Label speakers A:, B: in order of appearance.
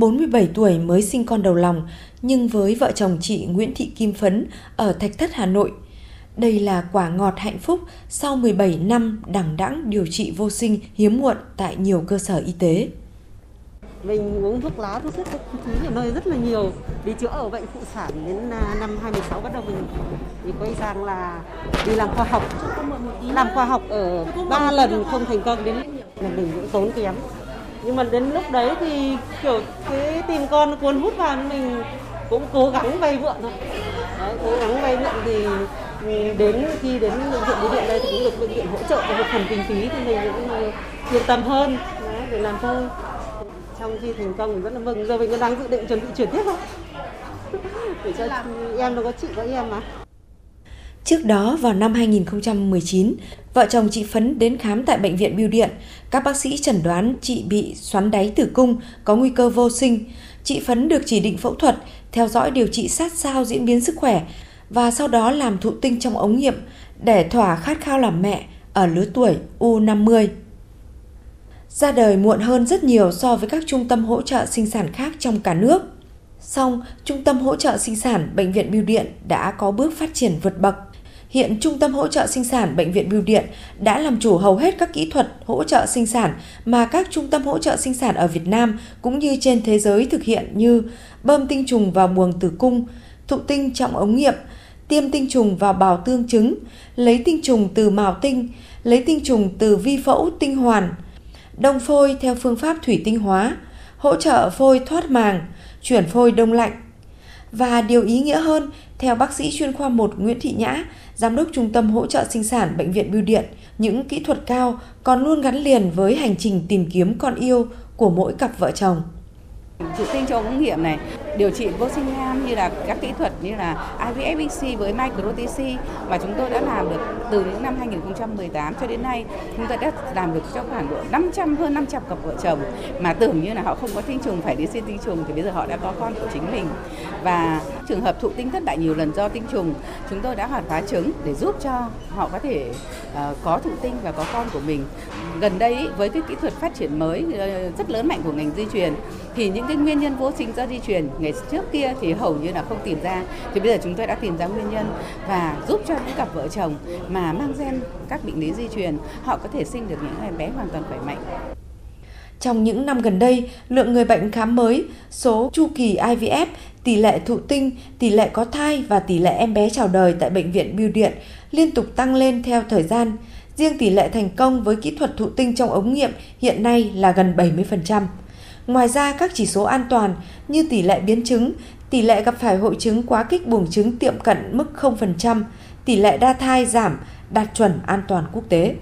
A: 47 tuổi mới sinh con đầu lòng, nhưng với vợ chồng chị Nguyễn Thị Kim Phấn ở Thạch Thất, Hà Nội, đây là quả ngọt hạnh phúc sau 17 năm đẳng đẵng điều trị vô sinh hiếm muộn tại nhiều cơ sở y tế.
B: Mình uống thuốc lá, thuốc các thứ ở nơi rất là nhiều. Đi chữa ở bệnh phụ sản đến à, năm 26 bắt đầu mình thì quay sang là đi làm khoa học. Làm khoa học ở ba lần không thành công đến là mình cũng tốn kém. Nhưng mà đến lúc đấy thì kiểu cái tìm con cuốn hút vào mình cũng cố gắng vay mượn thôi. Đấy, cố gắng vay mượn thì ừ, đến khi đến bệnh viện bưu điện đây thì cũng được bệnh viện hỗ trợ một phần kinh phí thì mình cũng yên tâm hơn. Đấy, để làm thôi. Trong khi thành công thì rất là mừng giờ mình đang dự định chuẩn bị chuyển tiếp không để cho em nó có chị có em mà
A: Trước đó vào năm 2019, vợ chồng chị Phấn đến khám tại bệnh viện Bưu Điện. Các bác sĩ chẩn đoán chị bị xoắn đáy tử cung, có nguy cơ vô sinh. Chị Phấn được chỉ định phẫu thuật, theo dõi điều trị sát sao diễn biến sức khỏe và sau đó làm thụ tinh trong ống nghiệm để thỏa khát khao làm mẹ ở lứa tuổi U50 ra đời muộn hơn rất nhiều so với các trung tâm hỗ trợ sinh sản khác trong cả nước. Song, Trung tâm hỗ trợ sinh sản Bệnh viện Bưu Điện đã có bước phát triển vượt bậc. Hiện Trung tâm hỗ trợ sinh sản Bệnh viện Bưu Điện đã làm chủ hầu hết các kỹ thuật hỗ trợ sinh sản mà các trung tâm hỗ trợ sinh sản ở Việt Nam cũng như trên thế giới thực hiện như bơm tinh trùng vào buồng tử cung, thụ tinh trong ống nghiệm, tiêm tinh trùng vào bào tương trứng, lấy tinh trùng từ mào tinh, lấy tinh trùng từ vi phẫu tinh hoàn, đông phôi theo phương pháp thủy tinh hóa, hỗ trợ phôi thoát màng, chuyển phôi đông lạnh. Và điều ý nghĩa hơn, theo bác sĩ chuyên khoa 1 Nguyễn Thị Nhã, Giám đốc Trung tâm Hỗ trợ Sinh sản Bệnh viện Bưu Điện, những kỹ thuật cao còn luôn gắn liền với hành trình tìm kiếm con yêu của mỗi cặp vợ chồng
C: thụ tinh cho ống nghiệm này, điều trị vô sinh nam như là các kỹ thuật như là IVFVC với MicroTC mà chúng tôi đã làm được từ những năm 2018 cho đến nay. Chúng tôi đã làm được cho khoảng độ 500 hơn 500 cặp vợ chồng mà tưởng như là họ không có tinh trùng phải đi xin tinh trùng thì bây giờ họ đã có con của chính mình. Và trường hợp thụ tinh thất bại nhiều lần do tinh trùng chúng tôi đã hoạt hóa trứng để giúp cho họ có thể uh, có thụ tinh và có con của mình. Gần đây với cái kỹ thuật phát triển mới uh, rất lớn mạnh của ngành di truyền thì những cái nguyên nhân vô sinh do di truyền ngày trước kia thì hầu như là không tìm ra thì bây giờ chúng tôi đã tìm ra nguyên nhân và giúp cho những cặp vợ chồng mà mang gen các bệnh lý di truyền họ có thể sinh được những em bé hoàn toàn khỏe mạnh
A: trong những năm gần đây, lượng người bệnh khám mới, số chu kỳ IVF, tỷ lệ thụ tinh, tỷ lệ có thai và tỷ lệ em bé chào đời tại bệnh viện Bưu Điện liên tục tăng lên theo thời gian. Riêng tỷ lệ thành công với kỹ thuật thụ tinh trong ống nghiệm hiện nay là gần 70%. Ngoài ra, các chỉ số an toàn như tỷ lệ biến chứng, tỷ lệ gặp phải hội chứng quá kích buồng trứng tiệm cận mức 0%, tỷ lệ đa thai giảm, đạt chuẩn an toàn quốc tế.